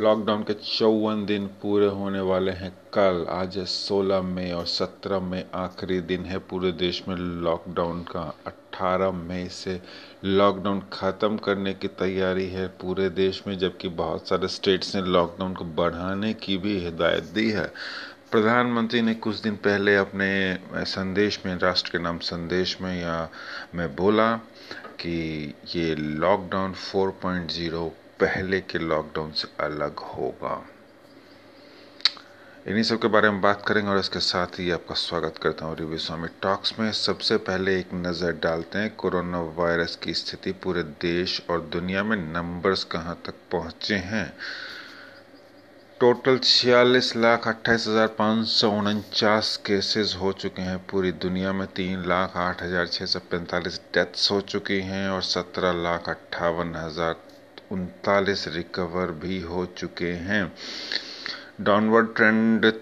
Lockdown के चौवन दिन पूरे होने वाले हैं कल। आज है सोलह मई और सत्रह मई आखिरी दिन है पूरे देश में लॉकडाउन का। अट्ठारह मई से लॉकडाउन ख़त्म करने की तैयारी है पूरे देश में, जबकि बहुत सारे स्टेट्स ने लॉकडाउन को बढ़ाने की भी हिदायत दी है। प्रधानमंत्री ने कुछ दिन पहले अपने संदेश में, राष्ट्र के नाम संदेश में, या मैं बोला कि ये लॉकडाउन 4.0 पहले के लॉकडाउन से अलग होगा। इन्हीं सब के बारे में बात करेंगे और इसके साथ ही आपका स्वागत करता हूँ रिव्यू स्वामी टॉक्स में। सबसे पहले एक नज़र डालते हैं, कोरोना वायरस की स्थिति पूरे देश और दुनिया में नंबर्स कहाँ तक पहुँचे हैं? टोटल छियालीस लाख अट्ठाईस हज़ार पाँच सौ उनचास केसेस हो चुके हैं। पूरी दुनिया में तीन लाख आठ हज़ार छः सौ पैंतालीस डेथ्स हो चुकी हैं और सत्रह लाख अट्ठावन हज़ार उनतालीस रिकवर भी हो चुके हैं। डाउनवर्ड ट्रेंड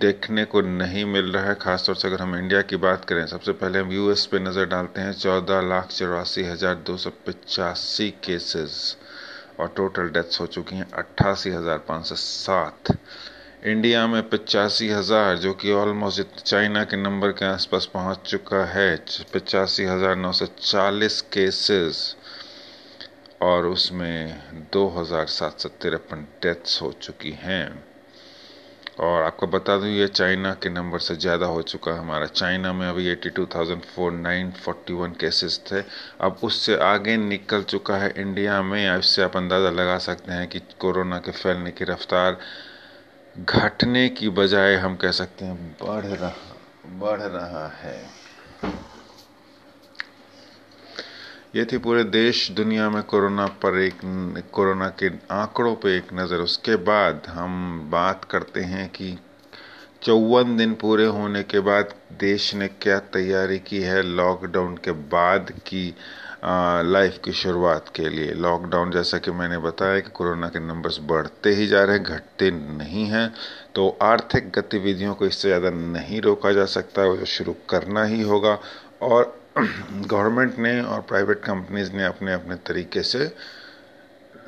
देखने को नहीं मिल रहा है, खासतौर से अगर हम इंडिया की बात करें। सबसे पहले हम यूएस पे नज़र डालते हैं, चौदह लाख चौरासी हज़ार दो सौ पचासी केसेस और टोटल डेथ्स हो चुकी हैं अट्ठासी हज़ार पाँच सौ सात। इंडिया में पचासी हज़ार, जो कि ऑलमोस्ट चाइना के नंबर के आसपास पहुँच चुका है, पचासी हज़ार नौ सौ चालीस केसेस और उसमें दो हज़ार सात सौ तिरपन डेथ्स हो चुकी हैं। और आपको बता दूँ, ये चाइना के नंबर से ज़्यादा हो चुका है हमारा। चाइना में अभी eighty two thousand four nine forty one cases थे। अब उससे आगे निकल चुका है इंडिया में इससे आप अंदाज़ा लगा सकते हैं कि कोरोना के फैलने की रफ्तार घटने की बजाय हम कह सकते हैं बढ़ रहा बढ़ रहा है। ये थी पूरे देश दुनिया में कोरोना पर एक, कोरोना के आंकड़ों पे एक नज़र। उसके बाद हम बात करते हैं कि चौवन दिन पूरे होने के बाद देश ने क्या तैयारी की है लॉकडाउन के बाद की लाइफ की शुरुआत के लिए। लॉकडाउन, जैसा कि मैंने बताया कि कोरोना के नंबर्स बढ़ते ही जा रहे हैं, घटते नहीं हैं तो आर्थिक गतिविधियों को इससे ज़्यादा नहीं रोका जा सकता, वो शुरू करना ही होगा। और गवर्नमेंट ने और प्राइवेट कंपनीज़ ने अपने अपने तरीके से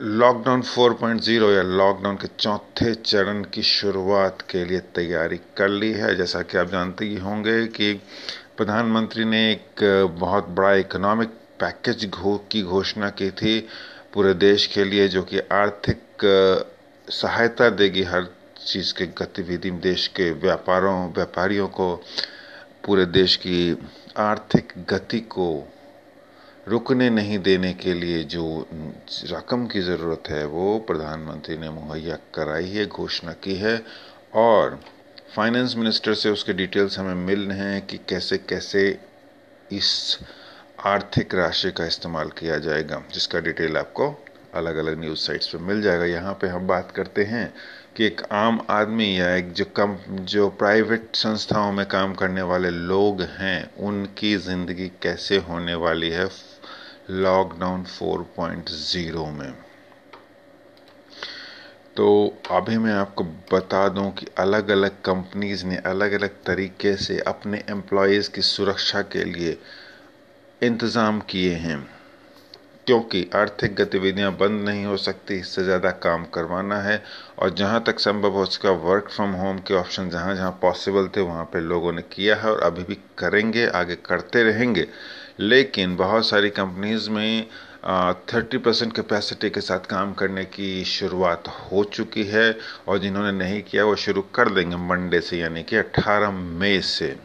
लॉकडाउन 4.0 या लॉकडाउन के चौथे चरण की शुरुआत के लिए तैयारी कर ली है। जैसा कि आप जानते ही होंगे कि प्रधानमंत्री ने एक बहुत बड़ा इकोनॉमिक पैकेज घो, की घोषणा की थी पूरे देश के लिए, जो कि आर्थिक सहायता देगी हर चीज़ के गतिविधि देश के व्यापारों, व्यापारियों को, पूरे देश की आर्थिक गति को रुकने नहीं देने के लिए जो रकम की ज़रूरत है, वो प्रधानमंत्री ने मुहैया कराई है, घोषणा की है। और फाइनेंस मिनिस्टर से उसके डिटेल्स हमें मिल रहे हैं कि कैसे कैसे इस आर्थिक राशि का इस्तेमाल किया जाएगा, जिसका डिटेल आपको अलग अलग न्यूज़ साइट्स पे मिल जाएगा। यहाँ पे हम बात करते हैं कि एक आम आदमी या एक जो कम, जो प्राइवेट संस्थाओं में काम करने वाले लोग हैं, उनकी ज़िंदगी कैसे होने वाली है लॉकडाउन 4.0 में? तो अभी मैं आपको बता दूँ कि अलग अलग कंपनीज़ ने अलग अलग तरीके से अपने एम्प्लॉयज़ की सुरक्षा के लिए इंतज़ाम किए हैं। क्योंकि आर्थिक गतिविधियाँ बंद नहीं हो सकती, इससे ज़्यादा काम करवाना है। और जहाँ तक संभव हो सका वर्क फ्रॉम होम के ऑप्शन जहाँ जहाँ पॉसिबल थे, वहाँ पे लोगों ने किया है और अभी भी करेंगे, आगे करते रहेंगे। लेकिन बहुत सारी कंपनीज़ में थर्टी परसेंट कैपेसिटी के साथ काम करने की शुरुआत हो चुकी है और जिन्होंने नहीं किया, वो शुरू कर देंगे मंडे से यानी कि 18 मई से।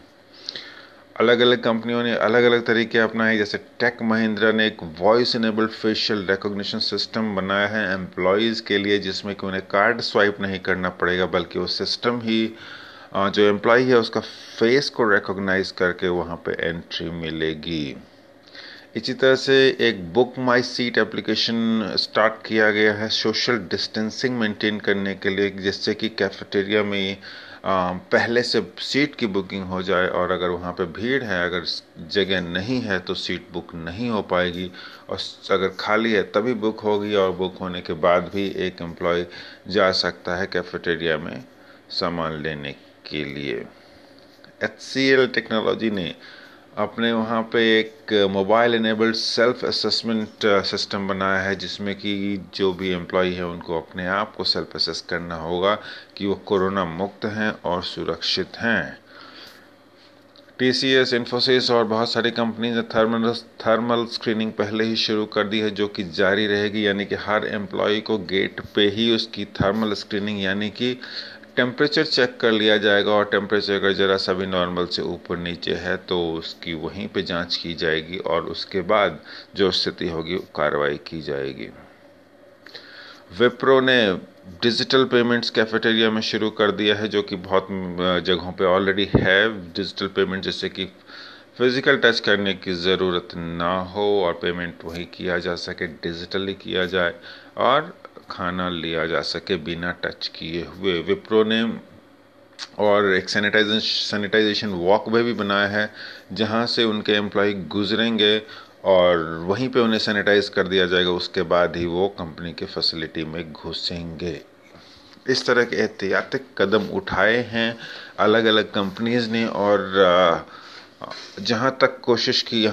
अलग अलग कंपनियों ने अलग अलग तरीके अपनाए, जैसे टेक महिंद्रा ने एक voice enabled facial recognition system बनाया है एम्प्लॉयज़ के लिए, जिसमें कि उन्हें कार्ड स्वाइप नहीं करना पड़ेगा, बल्कि वो सिस्टम ही जो एम्प्लॉय है, उसका फेस को रिकॉग्नाइज करके वहाँ पे एंट्री मिलेगी। इसी तरह से एक book my seat application start किया गया है सोशल डिस्टेंसिंग मेंटेन करने के लिए, जिससे कि कैफेटेरिया में पहले से सीट की बुकिंग हो जाए और अगर वहाँ पे भीड़ है, अगर जगह नहीं है तो सीट बुक नहीं हो पाएगी। और अगर खाली है, तभी बुक होगी और बुक होने के बाद भी एक एम्प्लॉय जा सकता है कैफेटेरिया में सामान लेने के लिए। एचसीएल टेक्नोलॉजी ने अपने वहाँ पे एक mobile enabled self assessment system बनाया है, जिसमें कि जो भी एम्प्लॉय है, उनको अपने आप को सेल्फ असेस करना होगा कि वो कोरोना मुक्त हैं और सुरक्षित हैं। टी सी एस इन्फोसिस और बहुत सारी कंपनीज़ ने थर्मल थर्मल स्क्रीनिंग पहले ही शुरू कर दी है, जो कि जारी रहेगी, यानी कि हर एम्प्लॉय को गेट पे ही उसकी थर्मल स्क्रीनिंग यानी कि टेम्परेचर चेक कर लिया जाएगा और टेम्परेचर अगर ज़रा सा भी नॉर्मल से ऊपर नीचे है तो उसकी वहीं पे जाँच की जाएगी और उसके बाद जो स्थिति होगी कार्रवाई की जाएगी। विप्रो ने डिजिटल पेमेंट्स कैफेटेरिया में शुरू कर दिया है, जो कि बहुत जगहों पे ऑलरेडी है। डिजिटल पेमेंट जैसे कि फ़िज़िकल टच करने की ज़रूरत ना हो और पेमेंट वही किया जा सके डिजिटली किया जाए। और खाना लिया जा सके बिना टच किए हुए। विप्रो ने और एक सैनिटाइजेशन सैनिटाइजेशन वॉक वे भी बनाया है, जहाँ से उनके एम्प्लॉय गुजरेंगे और वहीं पे उन्हें सैनिटाइज कर दिया जाएगा, उसके बाद ही वो कंपनी के फैसिलिटी में घुसेंगे। इस तरह के एहतियाती कदम उठाए हैं। अलग अलग कंपनीज़ ने और जहाँ तक कोशिश की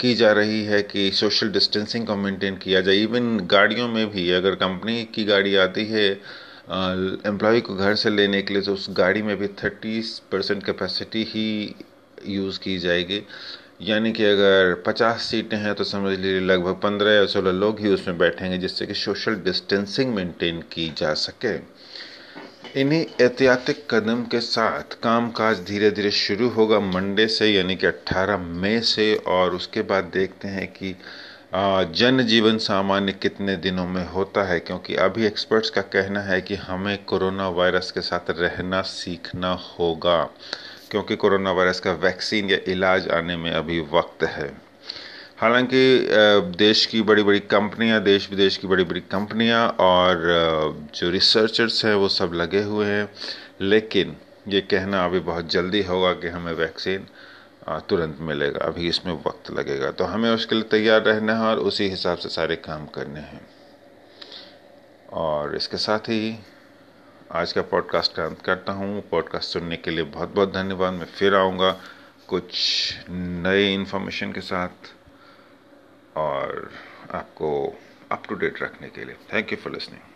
की जा रही है कि सोशल डिस्टेंसिंग को मेंटेन किया जाए। इवन गाड़ियों में भी अगर कंपनी की गाड़ी आती है एम्प्लॉय को घर से लेने के लिए तो उस गाड़ी में भी थर्टी परसेंट कैपेसिटी ही यूज़ की जाएगी। यानी कि अगर 50 सीटें हैं तो समझ लीजिए लगभग 15 या 16 लोग ही उसमें बैठेंगे, जिससे कि सोशल डिस्टेंसिंग मेंटेन की जा सके। इन्हीं एहतियाती कदम के साथ कामकाज धीरे धीरे शुरू होगा मंडे से, यानी कि 18 मई से, और उसके बाद देखते हैं कि जन जीवन सामान्य कितने दिनों में होता है, क्योंकि अभी एक्सपर्ट्स का कहना है कि हमें कोरोना वायरस के साथ रहना सीखना होगा, क्योंकि कोरोना वायरस का वैक्सीन या इलाज आने में अभी वक्त है। हालाँकि देश की बड़ी बड़ी कंपनियाँ देश विदेश की बड़ी बड़ी कंपनियाँ और जो रिसर्चर्स हैं, वो सब लगे हुए हैं। लेकिन ये कहना अभी बहुत जल्दी होगा कि हमें वैक्सीन तुरंत मिलेगा। अभी इसमें वक्त लगेगा। तो हमें उसके लिए तैयार रहना है और उसी हिसाब से सारे काम करने हैं। और इसके साथ ही आज का पॉडकास्ट का अंत करता हूँ। पॉडकास्ट सुनने के लिए बहुत बहुत धन्यवाद। मैं फिर आऊँगा कुछ नए इन्फॉर्मेशन के साथ। और आपको अप टू डेट रखने के लिए। Thank you for listening